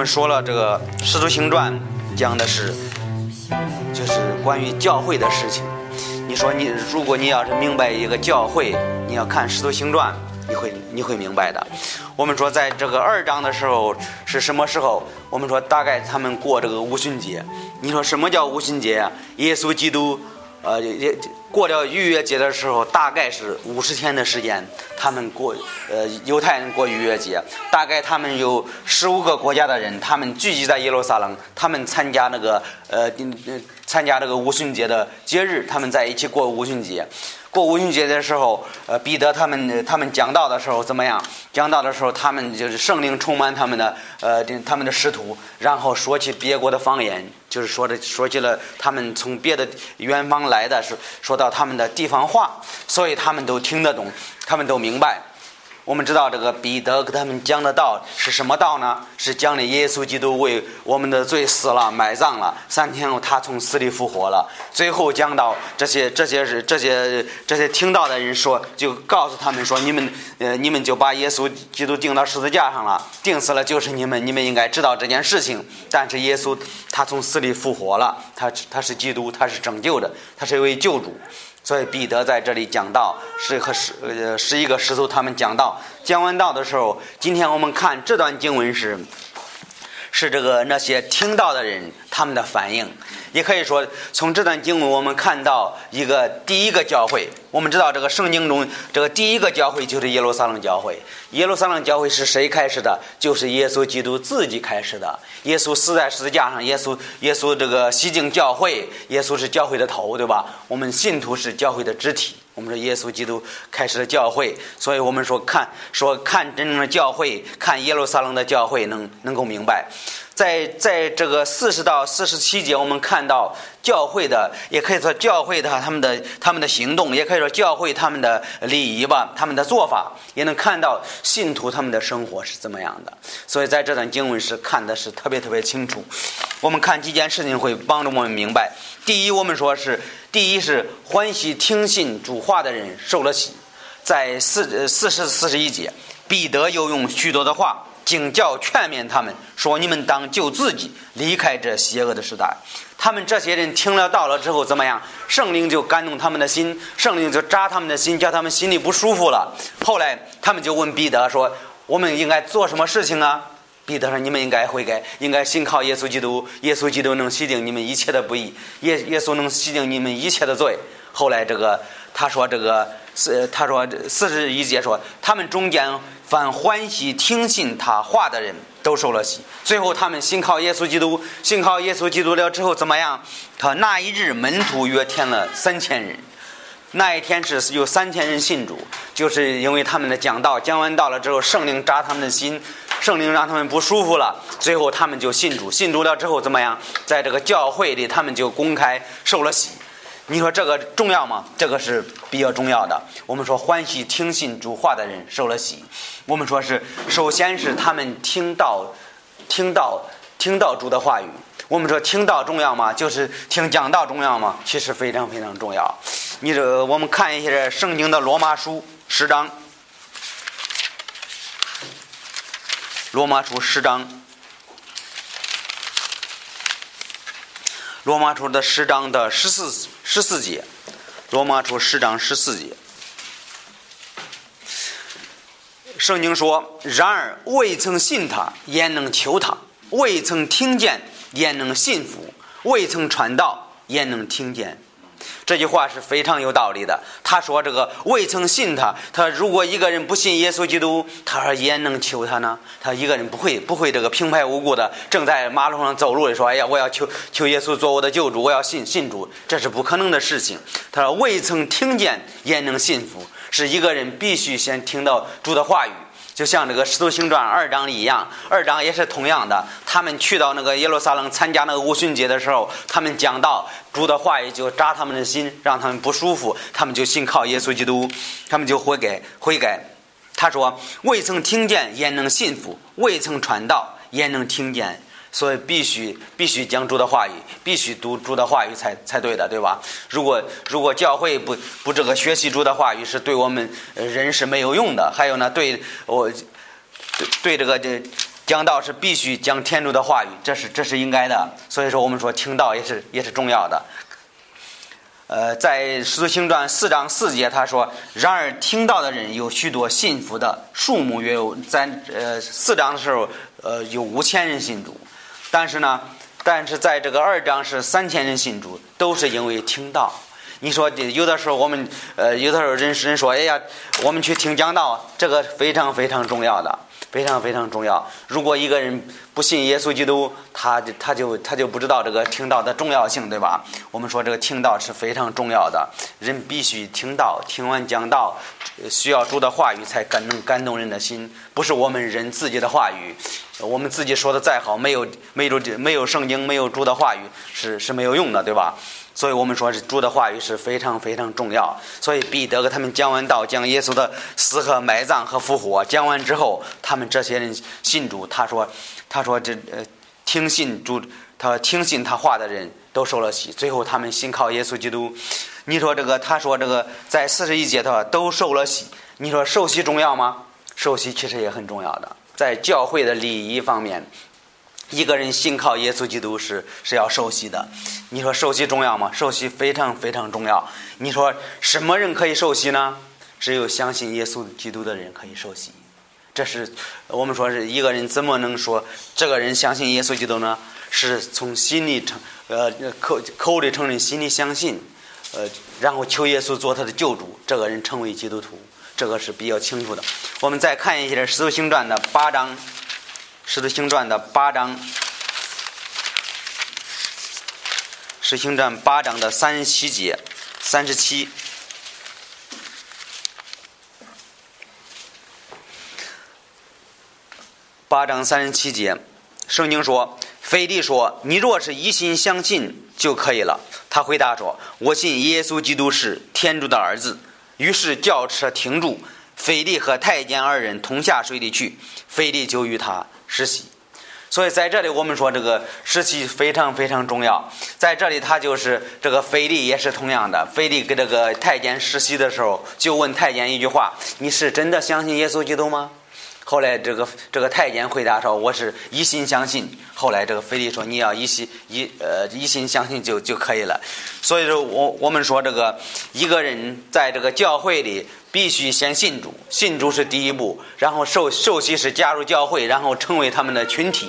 我们说了这个《使徒行传》，讲的是就是关于教会的事情。你说你如果你要是明白一个教会，你要看《使徒行传》，你会你会明白的。我们说在这个二章的时候是什么时候？我们说大概他们过这个五旬节。你说什么叫五旬节啊？耶稣基督。呃，也过了逾越节的时候，大概是五十天的时间，他们过，呃，犹太人过逾越节，大概他们有十五个国家的人，他们聚集在耶路撒冷，他们参加那个，呃，参加这个无旬节的节日，他们在一起过无旬节。过五旬节的时候，呃，彼得他们他们讲道的时候怎么样？讲道的时候，他们就是圣灵充满他们的，呃，他们的师徒，然后说起别国的方言，就是说着说起了他们从别的远方来的，是说到他们的地方话，所以他们都听得懂，他们都明白。我们知道这个彼得给他们讲的道是什么道呢？是讲的耶稣基督为我们的罪死了、埋葬了，三天后他从死里复活了。最后讲到这些、这些是这些、这些听到的人说，就告诉他们说：你们呃，你们就把耶稣基督钉到十字架上了，钉死了就是你们，你们应该知道这件事情。但是耶稣他从死里复活了，他他是基督，他是拯救的，他是一位救主。所以彼得在这里讲道，是和十呃十一个师徒他们讲道。讲完道的时候，今天我们看这段经文是，是这个那些听到的人他们的反应。也可以说，从这段经文我们看到一个第一个教会。我们知道这个圣经中这个第一个教会就是耶路撒冷教会。耶路撒冷教会是谁开始的？就是耶稣基督自己开始的。耶稣死在十字架上，耶稣耶稣这个洗净教会，耶稣是教会的头，对吧？我们信徒是教会的肢体。我们说耶稣基督开始了教会，所以我们说看说看真正的教会，看耶路撒冷的教会，能能够明白。在在这个四十到四十七节，我们看到教会的，也可以说教会的他们的他们的行动，也可以说教会他们的礼仪吧，他们的做法，也能看到信徒他们的生活是怎么样的。所以在这段经文是看的是特别特别清楚。我们看几件事情会帮助我们明白。第一，我们说是第一是欢喜听信主话的人受了喜。在四四十四十一节，彼得又用许多的话。警教劝勉他们说：“你们当救自己，离开这邪恶的时代。”他们这些人听了道了之后怎么样？圣灵就感动他们的心，圣灵就扎他们的心，叫他们心里不舒服了。后来他们就问彼得说：“我们应该做什么事情啊？”彼得说：“你们应该悔改，应该信靠耶稣基督。耶稣基督能洗净你们一切的不义，耶耶稣能洗净你们一切的罪。”后来这个他说：“这个是他说四十一节说他们中间。”凡欢喜听信他话的人都受了洗。最后，他们信靠耶稣基督，信靠耶稣基督了之后怎么样？他那一日门徒约添了三千人。那一天是有三千人信主，就是因为他们的讲道讲完道了之后，圣灵扎他们的心，圣灵让他们不舒服了。最后，他们就信主，信主了之后怎么样？在这个教会里，他们就公开受了洗。你说这个重要吗？这个是比较重要的。我们说欢喜听信主话的人受了喜。我们说是首先是他们听到，听到听到主的话语。我们说听到重要吗？就是听讲道重要吗？其实非常非常重要。你这我们看一下圣经的罗马书十章，罗马书十章。罗马书的十章的十四十四节，罗马书十章十四节，圣经说：“然而未曾信他，焉能求他？未曾听见，焉能信服？未曾传道，焉能听见？”这句话是非常有道理的。他说：“这个未曾信他，他如果一个人不信耶稣基督，他说也能求他呢？他一个人不会不会这个平白无故的正在马路上走路的说：‘哎呀，我要求求耶稣做我的救主，我要信信主。’这是不可能的事情。他说未曾听见也能信服，是一个人必须先听到主的话语。”就像这个《使徒行传》二章一样，二章也是同样的。他们去到那个耶路撒冷参加那个五旬节的时候，他们讲到主的话语就扎他们的心，让他们不舒服，他们就信靠耶稣基督，他们就悔改悔改。他说：“未曾听见焉能信服？未曾传道焉能听见？”所以必须必须讲主的话语，必须读主的话语才才对的，对吧？如果如果教会不不这个学习主的话语，是对我们人是没有用的。还有呢，对我对这个这讲道是必须讲天主的话语，这是这是应该的。所以说，我们说听道也是也是重要的。呃，在《使徒行传》四章四节，他说：“然而听到的人有许多信服的数目约有在呃四章的时候，呃有五千人信主，但是呢，但是在这个二章是三千人信主，都是因为听到。你说有的时候我们呃有的时候人人说，哎呀，我们去听讲道，这个非常非常重要的。”非常非常重要。如果一个人不信耶稣基督，他就他就他就不知道这个听道的重要性，对吧？我们说这个听道是非常重要的，人必须听道，听完讲道，需要主的话语才感能感动人的心，不是我们人自己的话语。我们自己说的再好，没有没有没有圣经，没有主的话语，是是没有用的，对吧？所以我们说是主的话语是非常非常重要。所以彼得给他们讲完道，讲耶稣的死和埋葬和复活，讲完之后，他们这些人信主。他说：“他说这呃，听信主，他听信他话的人都受了洗。最后他们信靠耶稣基督。你说这个，他说这个在四十一节的话都受了洗。你说受洗重要吗？受洗其实也很重要的，在教会的礼仪方面。”一个人信靠耶稣基督是是要受洗的，你说受洗重要吗？受洗非常非常重要。你说什么人可以受洗呢？只有相信耶稣基督的人可以受洗。这是我们说是一个人怎么能说这个人相信耶稣基督呢？是从心里承呃口口里承认，心里相信，呃，然后求耶稣做他的救主，这个人成为基督徒，这个是比较清楚的。我们再看一下《使徒行传》的八章。《使徒行传》的八章，《使徒行传》八章的三十七节，三十七，八章三十七节，圣经说：“腓力说，你若是一心相信就可以了。”他回答说：“我信耶稣基督是天主的儿子。”于是轿车停住，腓力和太监二人同下水里去，腓力就与他。实习，所以在这里我们说这个实习非常非常重要。在这里，他就是这个菲利也是同样的。菲利跟这个太监实习的时候，就问太监一句话：“你是真的相信耶稣基督吗？”后来这个这个太监回答说：“我是一心相信。”后来这个菲利说：“你要一心一呃一心相信就就可以了。”所以说我我们说这个一个人在这个教会里。必须先信主，信主是第一步，然后受受洗是加入教会，然后成为他们的群体。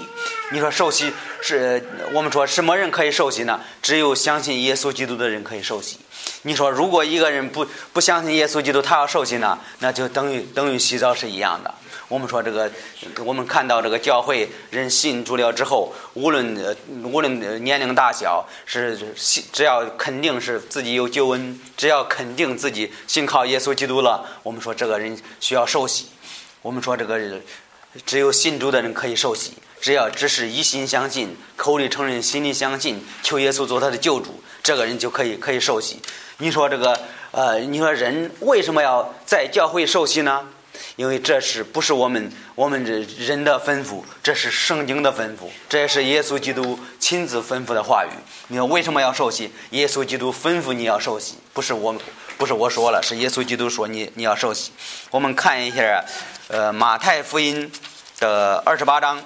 你说受洗是我们说什么人可以受洗呢？只有相信耶稣基督的人可以受洗。你说如果一个人不不相信耶稣基督，他要受洗呢？那就等于等于洗澡是一样的。我们说这个，我们看到这个教会人信主了之后，无论无论年龄大小，是信只要肯定是自己有救恩，只要肯定自己信靠耶稣基督了，我们说这个人需要受洗。我们说这个只有信主的人可以受洗，只要只是一心相信，口里承认，心里相信，求耶稣做他的救主，这个人就可以可以受洗。你说这个呃，你说人为什么要在教会受洗呢？因为这是不是我们我们这人的吩咐？这是圣经的吩咐，这也是耶稣基督亲自吩咐的话语。你说为什么要受洗？耶稣基督吩咐你要受洗，不是我，不是我说了，是耶稣基督说你你要受洗。我们看一下，呃，马太福音的二十八章，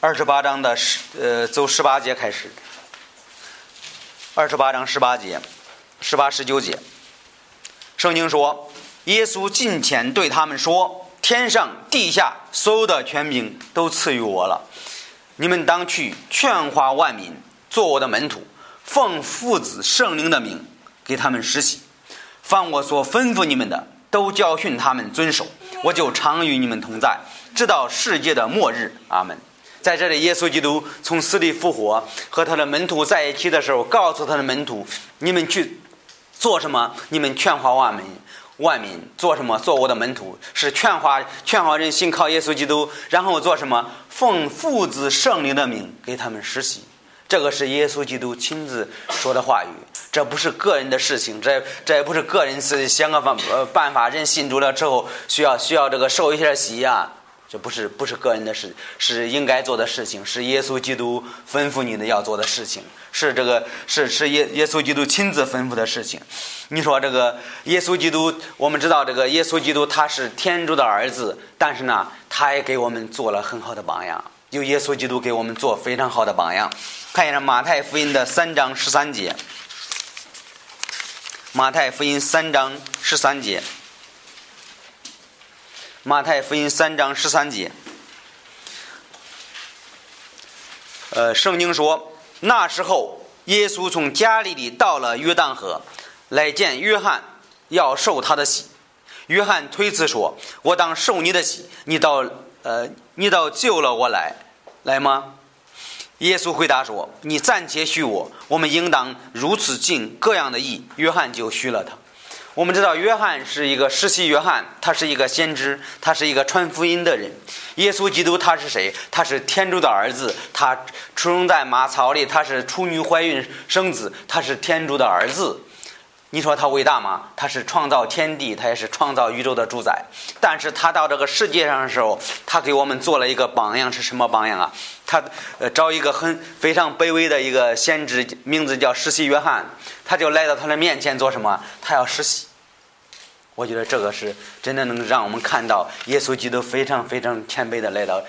二十八章的十呃，走十八节开始，二十八章十八节。十八十九节，圣经说：“耶稣近前对他们说：‘天上地下所有的权柄都赐予我了，你们当去劝化万民，做我的门徒，奉父子圣灵的名给他们实习。凡我所吩咐你们的，都教训他们遵守。我就常与你们同在，直到世界的末日。’阿门。”在这里，耶稣基督从死里复活，和他的门徒在一起的时候，告诉他的门徒：“你们去。”做什么？你们劝化万民，万民做什么？做我的门徒，是劝化劝化人信靠耶稣基督，然后做什么？奉父子圣灵的名给他们实习。这个是耶稣基督亲自说的话语，这不是个人的事情，这这也不是个人是想个方呃办法。人信主了之后，需要需要这个受一下洗呀。这不是不是个人的事，是应该做的事情，是耶稣基督吩咐你的要做的事情，是这个是是耶耶稣基督亲自吩咐的事情。你说这个耶稣基督，我们知道这个耶稣基督他是天主的儿子，但是呢，他也给我们做了很好的榜样。有耶稣基督给我们做非常好的榜样。看一下马太福音的三章十三节，马太福音三章十三节。马太福音三章十三节，呃，圣经说，那时候耶稣从加利利到了约旦河，来见约翰，要受他的洗。约翰推辞说：“我当受你的洗，你到呃，你到救了我来，来吗？”耶稣回答说：“你暂且许我，我们应当如此尽各样的义。”约翰就许了他。我们知道，约翰是一个实习约翰，他是一个先知，他是一个传福音的人。耶稣基督他是谁？他是天主的儿子，他出生在马槽里，他是处女怀孕生子，他是天主的儿子。你说他伟大吗？他是创造天地，他也是创造宇宙的主宰。但是他到这个世界上的时候，他给我们做了一个榜样，是什么榜样啊？他呃找一个很非常卑微的一个先知，名字叫实习约翰。他就来到他的面前做什么？他要实习。我觉得这个是真的能让我们看到耶稣基督非常非常谦卑的来到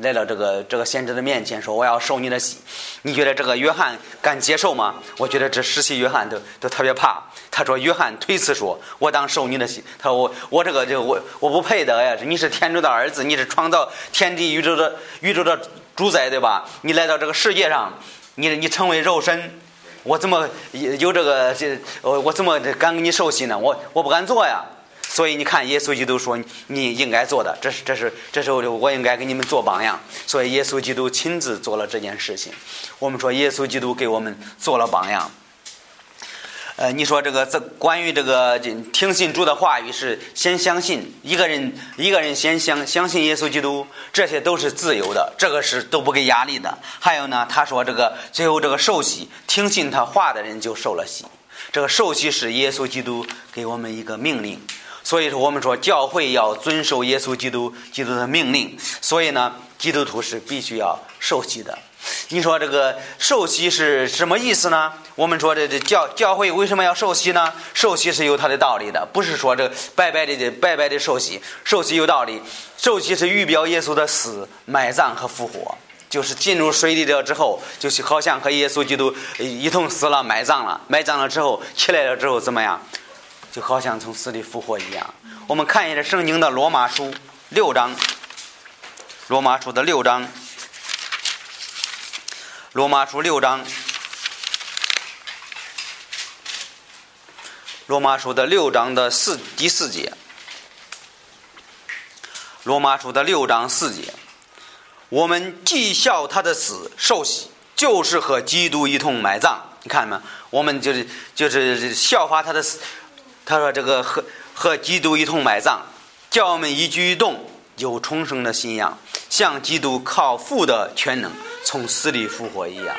来到这个这个先知的面前，说我要受你的洗。你觉得这个约翰敢接受吗？我觉得这实习约翰都都特别怕。他说：“约翰推辞说，我当受你的洗。”他说：“我我这个就我我不配得呀！你是天主的儿子，你是创造天地宇宙的宇宙的主宰，对吧？你来到这个世界上，你你成为肉身。”我怎么有这个这我我怎么敢给你受洗呢？我我不敢做呀。所以你看，耶稣基督说你应该做的，这是这是这时候就我应该给你们做榜样。所以耶稣基督亲自做了这件事情。我们说耶稣基督给我们做了榜样。呃，你说这个这关于这个听信主的话语是先相信一个人，一个人先相相信耶稣基督，这些都是自由的，这个是都不给压力的。还有呢，他说这个最后这个受洗听信他话的人就受了洗，这个受洗是耶稣基督给我们一个命令，所以说我们说教会要遵守耶稣基督基督的命令，所以呢，基督徒是必须要受洗的。你说这个受洗是什么意思呢？我们说这这教教会为什么要受洗呢？受洗是有它的道理的，不是说这白白的白白的受洗。受洗有道理，受洗是预表耶稣的死、埋葬和复活，就是进入水里了之后，就是好像和耶稣基督一同死了、埋葬了。埋葬了之后起来了之后怎么样？就好像从死里复活一样。我们看一下圣经的罗马书六章，罗马书的六章。罗马书六章，罗马书的六章的四第四节，罗马书的六章四节，我们既效他的死受洗，就是和基督一同埋葬。你看没？我们就是就是效法他的死。他说这个和和基督一同埋葬，叫我们一举一动有重生的信仰，像基督靠父的全能。从死里复活一样，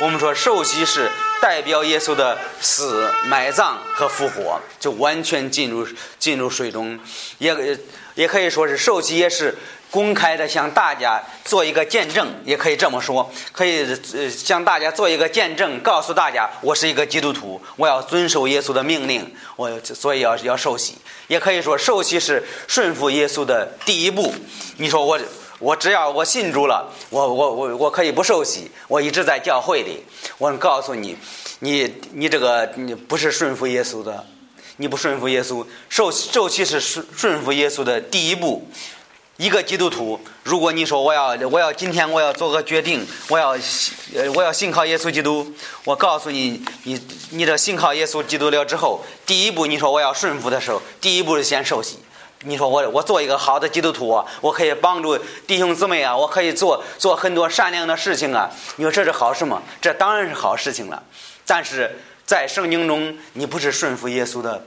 我们说受洗是代表耶稣的死、埋葬和复活，就完全进入进入水中，也也可以说是受洗也是公开的向大家做一个见证，也可以这么说，可以呃向大家做一个见证，告诉大家我是一个基督徒，我要遵守耶稣的命令，我所以要要受洗，也可以说受洗是顺服耶稣的第一步。你说我。我只要我信主了，我我我我可以不受洗。我一直在教会里。我告诉你，你你这个你不是顺服耶稣的，你不顺服耶稣，受受洗是顺顺服耶稣的第一步。一个基督徒，如果你说我要我要今天我要做个决定，我要我要信靠耶稣基督，我告诉你，你你这信靠耶稣基督了之后，第一步你说我要顺服的时候，第一步是先受洗。你说我我做一个好的基督徒啊，我可以帮助弟兄姊妹啊，我可以做做很多善良的事情啊。你说这是好事吗？这当然是好事情了。但是在圣经中，你不是顺服耶稣的。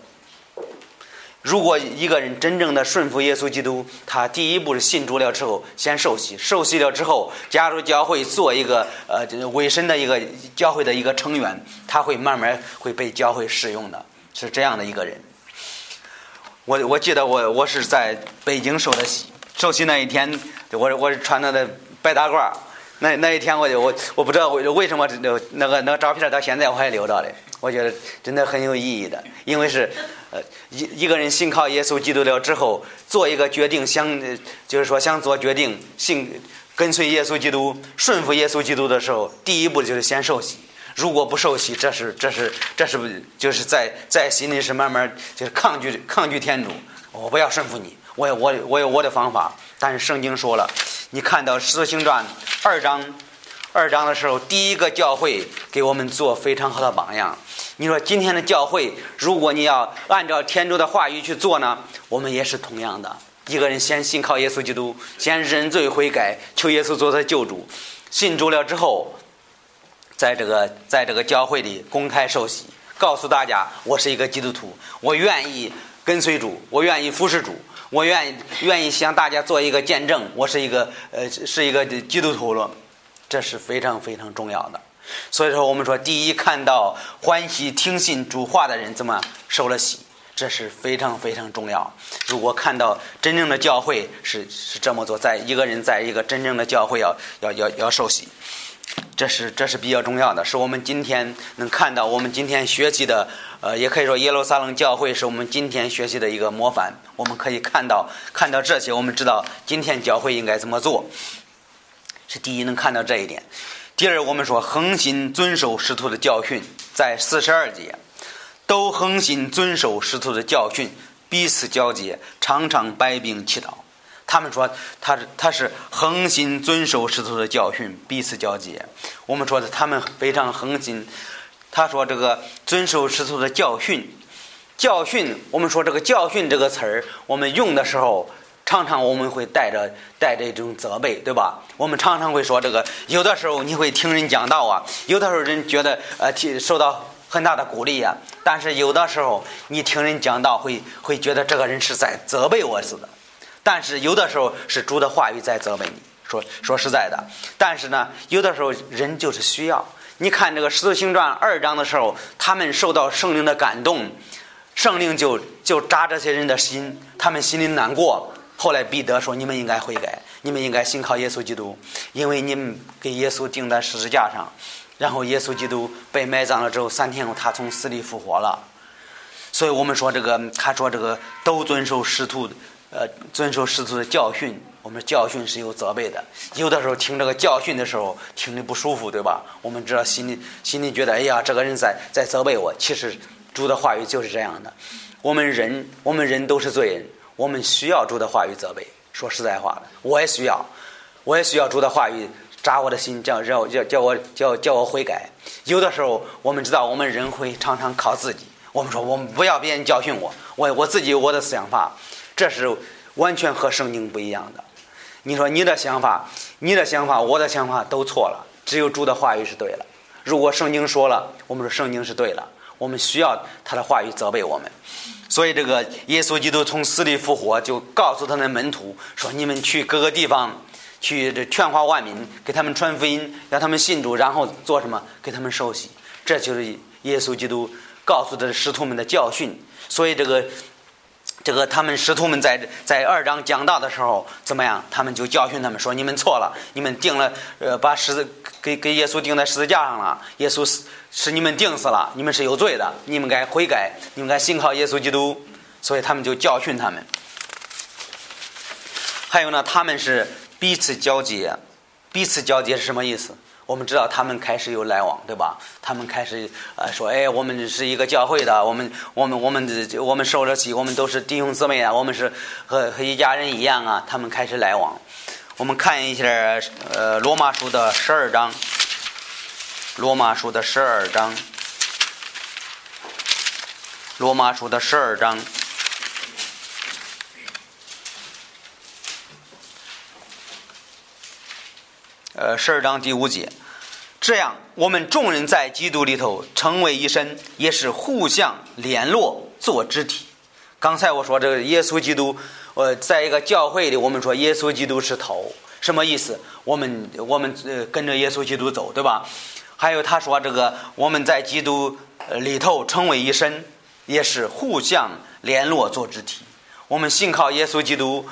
如果一个人真正的顺服耶稣基督，他第一步是信主了之后，先受洗，受洗了之后加入教会，做一个呃委身的一个教会的一个成员，他会慢慢会被教会使用的，是这样的一个人。我我记得我我是在北京受的洗，受洗那一天，我我穿那的白大褂那那一天我就我我不知道为为什么那那个那个照片到现在我还留着嘞。我觉得真的很有意义的，因为是，呃，一一个人信靠耶稣基督了之后，做一个决定，想就是说想做决定，信跟随耶稣基督，顺服耶稣基督的时候，第一步就是先受洗。如果不受洗，这是这是这是不就是在在心里是慢慢就是抗拒抗拒天主，我不要顺服你，我有我我有我的方法。但是圣经说了，你看到《十字星传》二章。二章的时候，第一个教会给我们做非常好的榜样。你说今天的教会，如果你要按照天主的话语去做呢，我们也是同样的。一个人先信靠耶稣基督，先认罪悔改，求耶稣做他救主。信主了之后，在这个在这个教会里公开受洗，告诉大家我是一个基督徒，我愿意跟随主，我愿意服侍主，我愿意愿意向大家做一个见证，我是一个呃是一个基督徒了。这是非常非常重要的，所以说我们说，第一看到欢喜听信主话的人怎么受了洗，这是非常非常重要。如果看到真正的教会是是这么做，在一个人在一个真正的教会要要要要受洗，这是这是比较重要的，是我们今天能看到我们今天学习的，呃，也可以说耶路撒冷教会是我们今天学习的一个模范。我们可以看到看到这些，我们知道今天教会应该怎么做。是第一，能看到这一点。第二，我们说恒心遵守师徒的教训，在四十二节，都恒心遵守师徒的教训，彼此交接，常常摆饼祈祷。他们说，他是他是恒心遵守师徒的教训，彼此交接。我们说的，他们非常恒心。他说这个遵守师徒的教训，教训。我们说这个教训这个词儿，我们用的时候。常常我们会带着带着一种责备，对吧？我们常常会说这个，有的时候你会听人讲道啊，有的时候人觉得呃听，受到很大的鼓励呀。但是有的时候你听人讲道，会会觉得这个人是在责备我似的。但是有的时候是主的话语在责备你，说说实在的。但是呢，有的时候人就是需要。你看这个《使徒行传》二章的时候，他们受到圣灵的感动，圣灵就就扎这些人的心，他们心里难过。后来彼得说：“你们应该悔改，你们应该信靠耶稣基督，因为你们给耶稣钉在十字架上，然后耶稣基督被埋葬了之后，三天后他从死里复活了。所以我们说这个，他说这个都遵守师徒，呃，遵守师徒的教训。我们教训是有责备的，有的时候听这个教训的时候听着不舒服，对吧？我们知道心里心里觉得，哎呀，这个人在在责备我。其实主的话语就是这样的。我们人，我们人都是罪人。”我们需要主的话语责备。说实在话，我也需要，我也需要主的话语扎我的心，叫让叫叫我叫叫我悔改。有的时候，我们知道我们人会常常靠自己。我们说，我们不要别人教训我，我我自己有我的想法，这是完全和圣经不一样的。你说你的想法，你的想法，我的想法都错了，只有主的话语是对了。如果圣经说了，我们说圣经是对了，我们需要他的话语责备我们。所以，这个耶稣基督从死里复活，就告诉他的门徒说：“你们去各个地方，去这劝化万民，给他们传福音，让他们信主，然后做什么？给他们受洗。这就是耶稣基督告诉这使徒们的教训。所以，这个。”这个他们师徒们在在二章讲道的时候怎么样？他们就教训他们说：“你们错了，你们定了呃，把十字给给耶稣钉在十字架上了。耶稣是是你们定死了，你们是有罪的，你们该悔改，你们该信靠耶稣基督。”所以他们就教训他们。还有呢，他们是彼此交接，彼此交接是什么意思？我们知道他们开始有来往，对吧？他们开始呃说，哎，我们是一个教会的，我们我们我们我们受了洗，我们都是弟兄姊妹啊，我们是和和一家人一样啊。他们开始来往。我们看一下呃罗马书的十二章，罗马书的十二章，罗马书的十二章。呃，十二章第五节，这样我们众人在基督里头成为一身，也是互相联络做肢体。刚才我说这个耶稣基督，呃，在一个教会里，我们说耶稣基督是头，什么意思？我们我们呃跟着耶稣基督走，对吧？还有他说这个我们在基督里头成为一身，也是互相联络做肢体。我们信靠耶稣基督，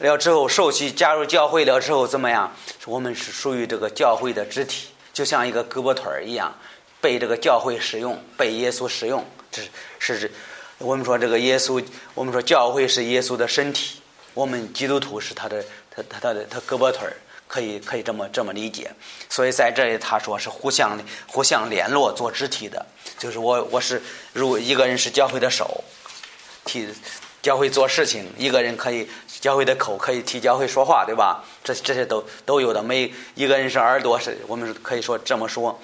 了之后受洗加入教会了之后怎么样？我们是属于这个教会的肢体，就像一个胳膊腿儿一样，被这个教会使用，被耶稣使用。这是是，我们说这个耶稣，我们说教会是耶稣的身体，我们基督徒是他的他他他的他胳膊腿儿。可以可以这么这么理解，所以在这里他说是互相互相联络做肢体的，就是我我是如果一个人是教会的手，替教会做事情，一个人可以教会的口可以替教会说话，对吧？这这些都都有的。每一个人是耳朵，是我们可以说这么说。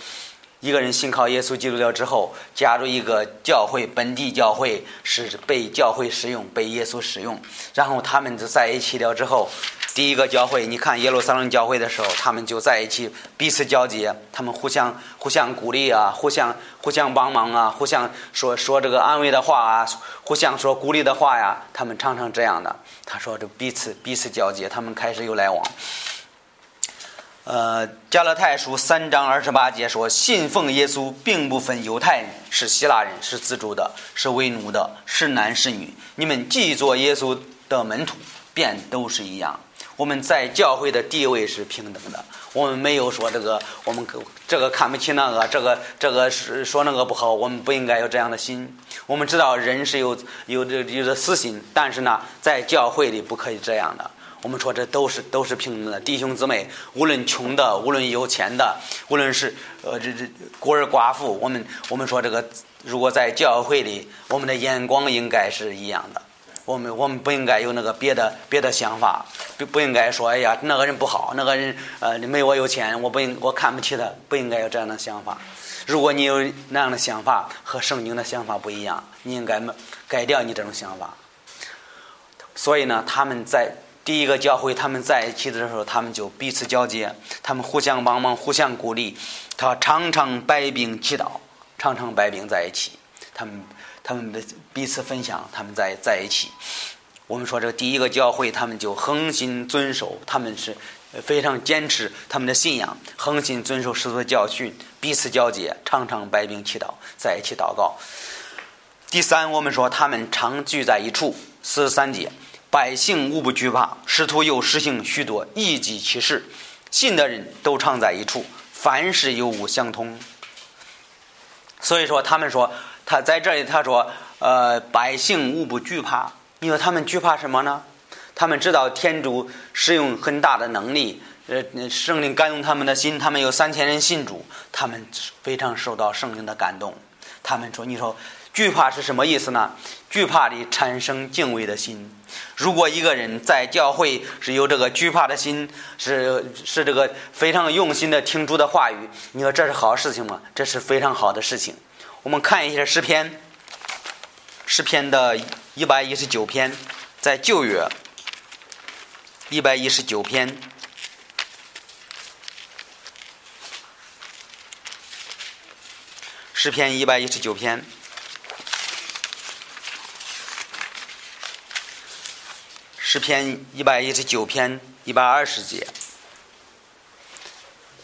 一个人信靠耶稣基督了之后，加入一个教会本地教会，是被教会使用，被耶稣使用，然后他们就在一起了之后。第一个教会，你看耶路撒冷教会的时候，他们就在一起彼此交接，他们互相互相鼓励啊，互相互相帮忙啊，互相说说这个安慰的话啊，互相说鼓励的话呀，他们常常这样的。他说这彼此彼此交接，他们开始有来往。呃，加勒泰书三章二十八节说，信奉耶稣并不分犹太人是希腊人，是自主的，是为奴的，是男是女，你们既做耶稣的门徒，便都是一样。我们在教会的地位是平等的，我们没有说这个，我们这个看不起那个，这个这个是说那个不好，我们不应该有这样的心。我们知道人是有有这有的私心，但是呢，在教会里不可以这样的。我们说这都是都是平等的弟兄姊妹，无论穷的，无论有钱的，无论是呃这这孤儿寡妇，我们我们说这个，如果在教会里，我们的眼光应该是一样的。我们我们不应该有那个别的别的想法，不不应该说哎呀那个人不好，那个人呃没我有钱，我不应我看不起他，不应该有这样的想法。如果你有那样的想法和圣经的想法不一样，你应该改掉你这种想法。所以呢，他们在第一个教会他们在一起的时候，他们就彼此交接，他们互相帮忙，互相鼓励，他常常摆饼祈祷，常常摆饼在一起，他们。他们的彼此分享，他们在在一起。我们说这第一个教会，他们就恒心遵守，他们是非常坚持他们的信仰，恒心遵守师徒的教训，彼此交接，常常摆饼祈祷，在一起祷告。第三，我们说他们常聚在一处，四十三节，百姓无不惧怕，师徒又实行许多异己奇事，信的人都常在一处，凡事有无相通。所以说，他们说。他在这里他说：“呃，百姓无不惧怕。你说他们惧怕什么呢？他们知道天主使用很大的能力，呃，圣灵感动他们的心。他们有三千人信主，他们非常受到圣灵的感动。他们说：‘你说惧怕是什么意思呢？惧怕里产生敬畏的心。如果一个人在教会是有这个惧怕的心，是是这个非常用心的听主的话语，你说这是好事情吗？这是非常好的事情。”我们看一下诗篇，诗篇的一百一十九篇，在旧约一百一十九篇，诗篇一百一十九篇，诗篇一百一十九篇一百二十节，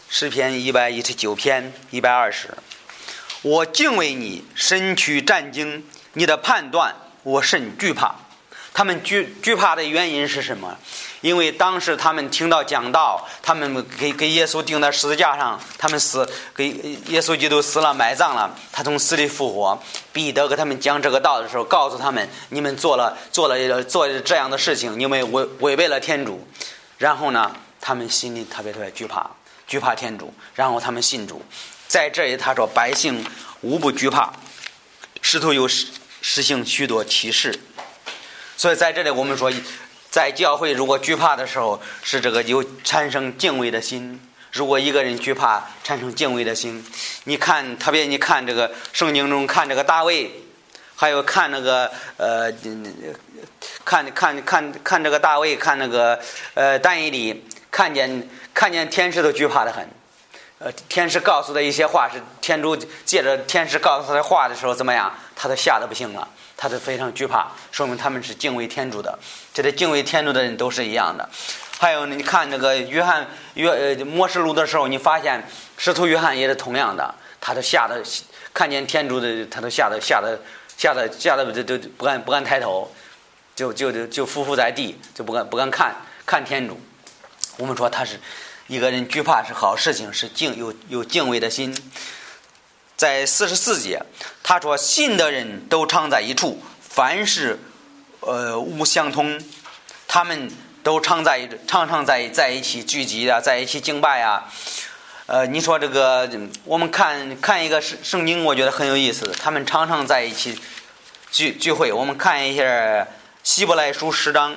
诗篇一百一十九篇一百二十。我敬畏你，身躯战惊，你的判断我甚惧怕。他们惧惧怕的原因是什么？因为当时他们听到讲道，他们给给耶稣钉在十字架上，他们死给耶稣基督死了埋葬了，他从死里复活。彼得给他们讲这个道的时候，告诉他们：你们做了做了做这样的事情，你们违违背了天主。然后呢，他们心里特别特别惧怕，惧怕天主，然后他们信主。在这里，他说：“百姓无不惧怕，师徒有实实行许多奇事。”所以在这里，我们说，在教会如果惧怕的时候，是这个有产生敬畏的心。如果一个人惧怕，产生敬畏的心，你看，特别你看这个圣经中看这个大卫，还有看那个呃，看看看看这个大卫，看那个呃但以理，看见看见天使都惧怕的很。呃，天使告诉的一些话是天主借着天使告诉他的话的时候怎么样？他都吓得不行了，他都非常惧怕，说明他们是敬畏天主的。这里敬畏天主的人都是一样的。还有呢，你看那个约翰约呃末世录的时候，你发现使徒约翰也是同样的，他都吓得看见天主的，他都吓得吓得吓得吓得都都不敢不敢抬头。就就就就匍匐在地，就不敢不敢看看天主。我们说他是一个人惧怕是好事情，是敬有有敬畏的心。在四十四节，他说信的人都常在一处，凡事呃无相通，他们都常在常常在在一起聚集啊，在一起敬拜啊。呃，你说这个，我们看看一个圣圣经，我觉得很有意思。他们常常在一起聚聚会。我们看一下希伯来书十章，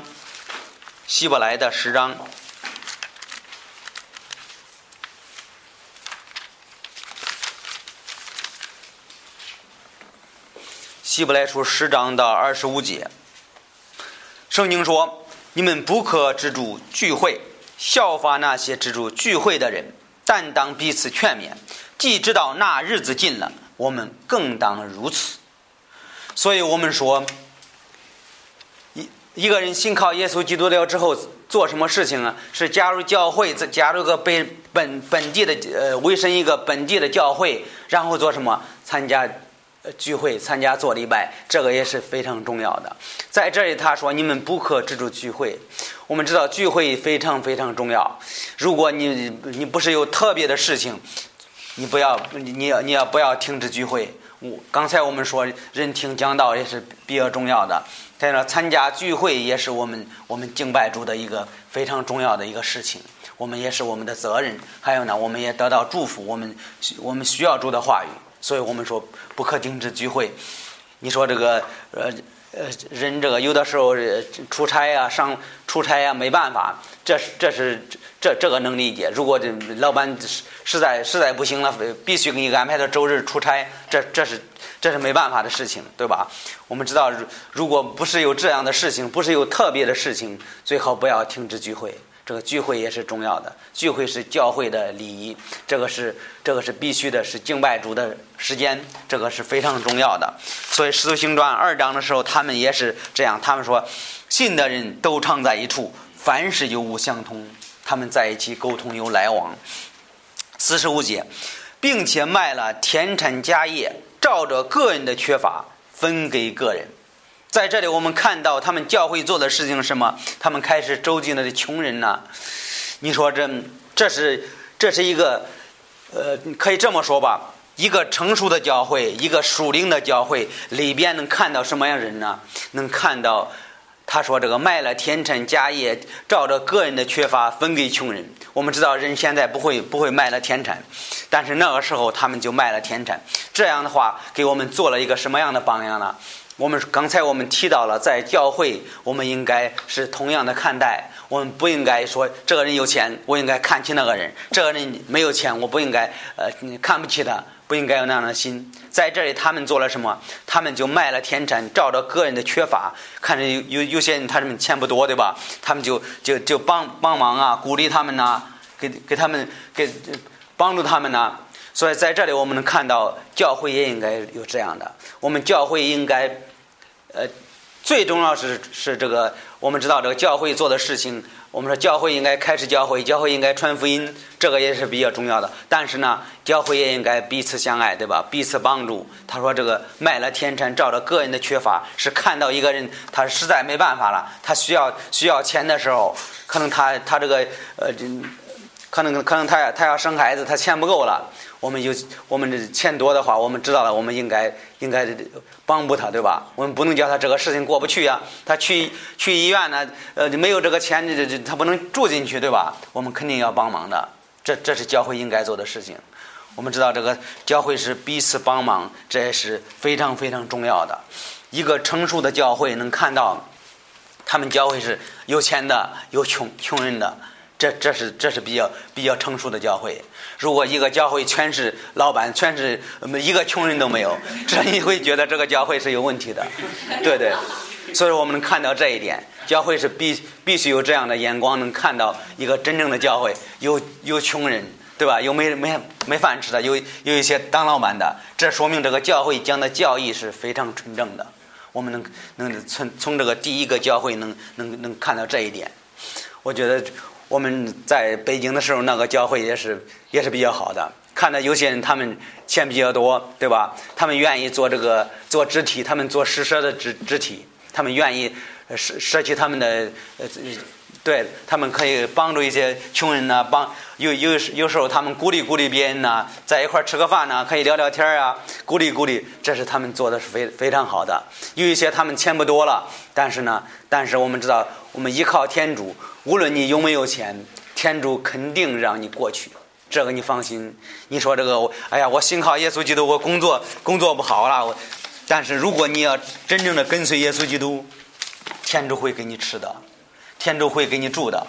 希伯来的十章，希伯来书十章到二十五节，圣经说：“你们不可止住聚会，效法那些止住聚会的人。”但当彼此劝勉，既知道那日子近了，我们更当如此。所以我们说，一一个人信靠耶稣基督了之后，做什么事情啊？是加入教会，加入个本本本地的呃，为神一个本地的教会，然后做什么？参加。聚会参加做礼拜，这个也是非常重要的。在这里他说：“你们不可止住聚会。”我们知道聚会非常非常重要。如果你你不是有特别的事情，你不要你要你要不要停止聚会。我刚才我们说人听讲道也是比较重要的。在那参加聚会也是我们我们敬拜主的一个非常重要的一个事情。我们也是我们的责任。还有呢，我们也得到祝福。我们我们需要主的话语。所以我们说不可停止聚会。你说这个呃呃人这个有的时候出差呀上出差呀没办法，这是这是这这个能理解。如果这老板实在实在不行了，必须给你安排到周日出差，这这是这是没办法的事情，对吧？我们知道，如果不是有这样的事情，不是有特别的事情，最好不要停止聚会。这个聚会也是重要的，聚会是教会的礼仪，这个是这个是必须的，是敬拜主的时间，这个是非常重要的。所以《使徒行传》二章的时候，他们也是这样，他们说，信的人都常在一处，凡事有无相通，他们在一起沟通有来往。四十五节，并且卖了田产家业，照着个人的缺乏分给个人。在这里，我们看到他们教会做的事情是什么？他们开始周济那些穷人呐。你说这这是这是一个呃，可以这么说吧？一个成熟的教会，一个属灵的教会里边能看到什么样人呢？能看到他说这个卖了田产家业，照着个人的缺乏分给穷人。我们知道人现在不会不会卖了田产，但是那个时候他们就卖了田产。这样的话，给我们做了一个什么样的榜样呢？我们刚才我们提到了，在教会，我们应该是同样的看待。我们不应该说这个人有钱，我应该看起那个人；这个人没有钱，我不应该呃看不起他，不应该有那样的心。在这里，他们做了什么？他们就卖了田产，照着个人的缺乏，看着有有有些人他们钱不多，对吧？他们就就就帮帮忙啊，鼓励他们呐，给给他们给帮助他们呐。所以在这里，我们能看到教会也应该有这样的。我们教会应该，呃，最重要是是这个。我们知道这个教会做的事情，我们说教会应该开始教会，教会应该传福音，这个也是比较重要的。但是呢，教会也应该彼此相爱，对吧？彼此帮助。他说这个卖了田产，照着个人的缺乏，是看到一个人他实在没办法了，他需要需要钱的时候，可能他他这个呃，可能可能他他要生孩子，他钱不够了。我们有我们这钱多的话，我们知道了，我们应该应该帮助他，对吧？我们不能叫他这个事情过不去呀。他去去医院呢，呃，没有这个钱，这这他不能住进去，对吧？我们肯定要帮忙的，这这是教会应该做的事情。我们知道这个教会是彼此帮忙，这也是非常非常重要的。一个成熟的教会能看到，他们教会是有钱的，有穷穷人的。这这是这是比较比较成熟的教会。如果一个教会全是老板，全是一个穷人都没有，这你会觉得这个教会是有问题的，对对。所以我们能看到这一点，教会是必必须有这样的眼光，能看到一个真正的教会，有有穷人，对吧？有没没没饭吃的，有有一些当老板的，这说明这个教会讲的教义是非常纯正的。我们能能从从这个第一个教会能能能看到这一点，我觉得。我们在北京的时候，那个教会也是也是比较好的。看到有些人他们钱比较多，对吧？他们愿意做这个做肢体，他们做施舍的肢肢体，他们愿意舍舍弃他们的呃，对他们可以帮助一些穷人呢，帮有有有时候他们鼓励鼓励别人呢，在一块吃个饭呢，可以聊聊天啊，鼓励鼓励，这是他们做的是非非常好的。有一些他们钱不多了，但是呢，但是我们知道，我们依靠天主，无论你有没有钱，天主肯定让你过去。这个你放心，你说这个，哎呀，我信靠耶稣基督，我工作工作不好了，我，但是如果你要真正的跟随耶稣基督，天主会给你吃的，天主会给你住的。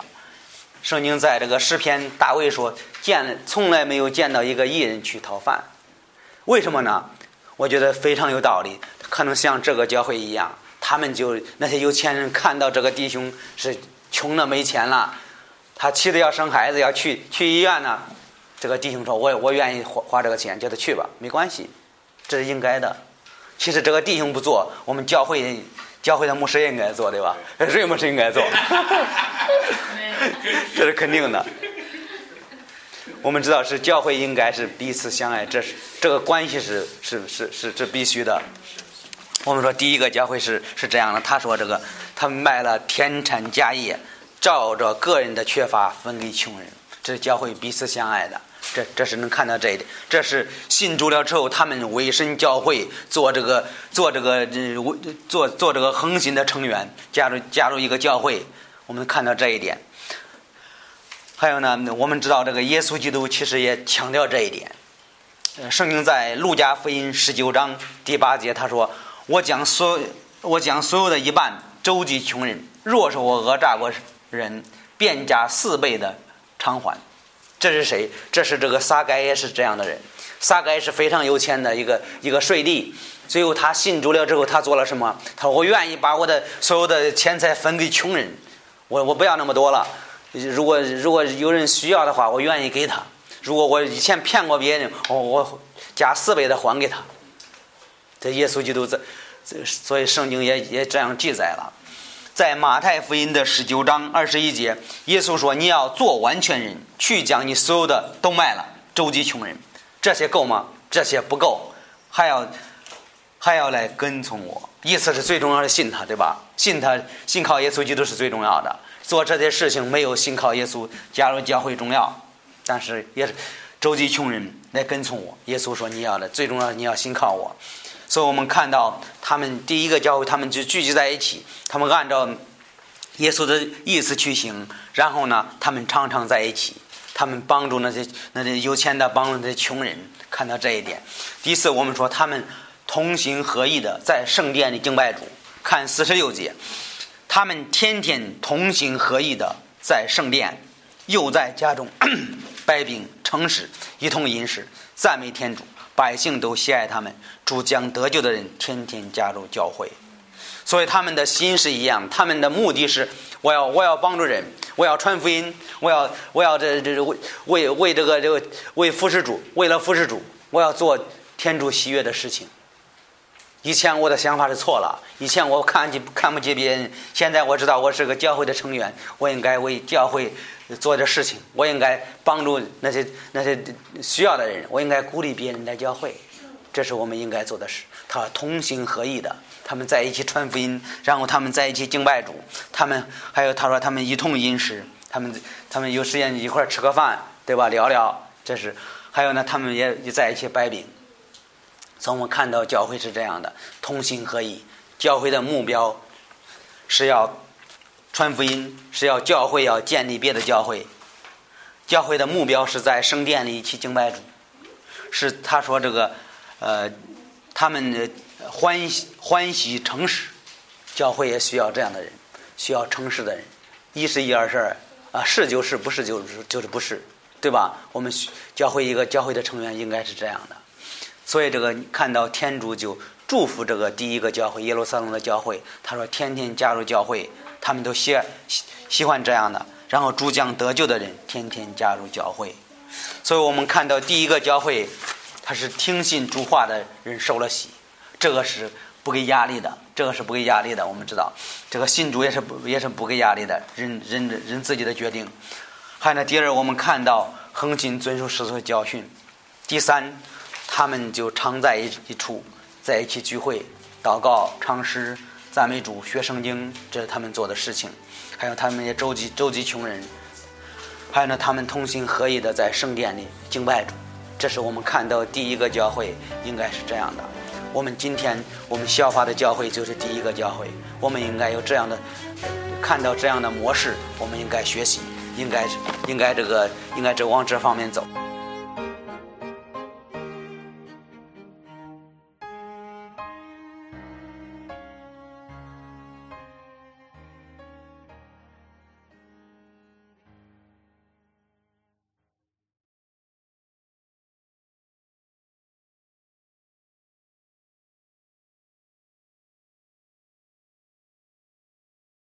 圣经在这个诗篇，大卫说，见从来没有见到一个艺人去讨饭，为什么呢？我觉得非常有道理，可能像这个教会一样，他们就那些有钱人看到这个弟兄是穷的没钱了，他妻子要生孩子要去去医院呢。这个弟兄说：“我我愿意花花这个钱，叫他去吧，没关系，这是应该的。其实这个弟兄不做，我们教会教会的牧师也应该做，对吧？谁牧师应该做？这是肯定的。我们知道是教会应该是彼此相爱，这是这个关系是是是是是必须的。我们说第一个教会是是这样的，他说这个他卖了田产家业，照着个人的缺乏分给穷人，是教会彼此相爱的。”这这是能看到这一点，这是信主了之后，他们委身教会做这个做这个做做这个恒心的成员，加入加入一个教会，我们看到这一点。还有呢，我们知道这个耶稣基督其实也强调这一点。圣经在路加福音十九章第八节他说：“我将所我将所有的一半周济穷人，若是我讹诈过人，便加四倍的偿还。”这是谁？这是这个撒该也是这样的人。撒该是非常有钱的一个一个税吏。最后他信主了之后，他做了什么？他说：“我愿意把我的所有的钱财分给穷人。我我不要那么多了。如果如果有人需要的话，我愿意给他。如果我以前骗过别人，我我加四倍的还给他。”这耶稣基督这这，所以圣经也也这样记载了。在马太福音的十九章二十一节，耶稣说：“你要做完全人，去将你所有的都卖了，周济穷人。这些够吗？这些不够，还要还要来跟从我。意思是最重要的信他，对吧？信他，信靠耶稣基督是最重要的。做这些事情没有信靠耶稣，加入教会重要，但是也是周济穷人来跟从我。耶稣说：你要的最重要，你要信靠我。”所以我们看到他们第一个教会，他们就聚集在一起，他们按照耶稣的意思去行，然后呢，他们常常在一起，他们帮助那些那些有钱的，帮助那些穷人，看到这一点。第四，我们说他们同心合意的在圣殿里敬拜主，看四十六节，他们天天同心合意的在圣殿，又在家中 摆饼诚实，一同饮食，赞美天主。百姓都喜爱他们，主将得救的人天天加入教会，所以他们的心是一样，他们的目的是我要我要帮助人，我要传福音，我要我要这这为为为这个这个为服侍主，为了服侍主，我要做天主喜悦的事情。以前我的想法是错了，以前我看起看不起别人，现在我知道我是个教会的成员，我应该为教会。做点事情，我应该帮助那些那些需要的人，我应该鼓励别人来教会，这是我们应该做的事。他同心合意的，他们在一起传福音，然后他们在一起敬拜主，他们还有他说他们一同饮食，他们他们有时间一块吃个饭，对吧？聊聊，这是还有呢，他们也在一起摆饼。从我看到教会是这样的，同心合意，教会的目标是要。传福音是要教会要建立别的教会，教会的目标是在圣殿里去敬拜主，是他说这个，呃，他们欢喜欢喜诚实，教会也需要这样的人，需要诚实的人，一是一二是二啊，是就是，不是就是就是不是，对吧？我们教会一个教会的成员应该是这样的，所以这个看到天主就祝福这个第一个教会耶路撒冷的教会，他说天天加入教会。他们都喜喜喜欢这样的，然后主将得救的人天天加入教会，所以我们看到第一个教会，他是听信主话的人受了洗，这个是不给压力的，这个是不给压力的。我们知道，这个信主也是不也是不给压力的，人人人自己的决定。还有呢，第二，我们看到恒心遵守师徒的教训；第三，他们就常在一一处，在一起聚会、祷告、唱诗。赞美主、学圣经，这是他们做的事情。还有他们也周济周济穷人，还有呢，他们同心合意的在圣殿里敬拜主。这是我们看到第一个教会应该是这样的。我们今天我们效法的教会就是第一个教会，我们应该有这样的看到这样的模式，我们应该学习，应该应该这个应该这往这方面走。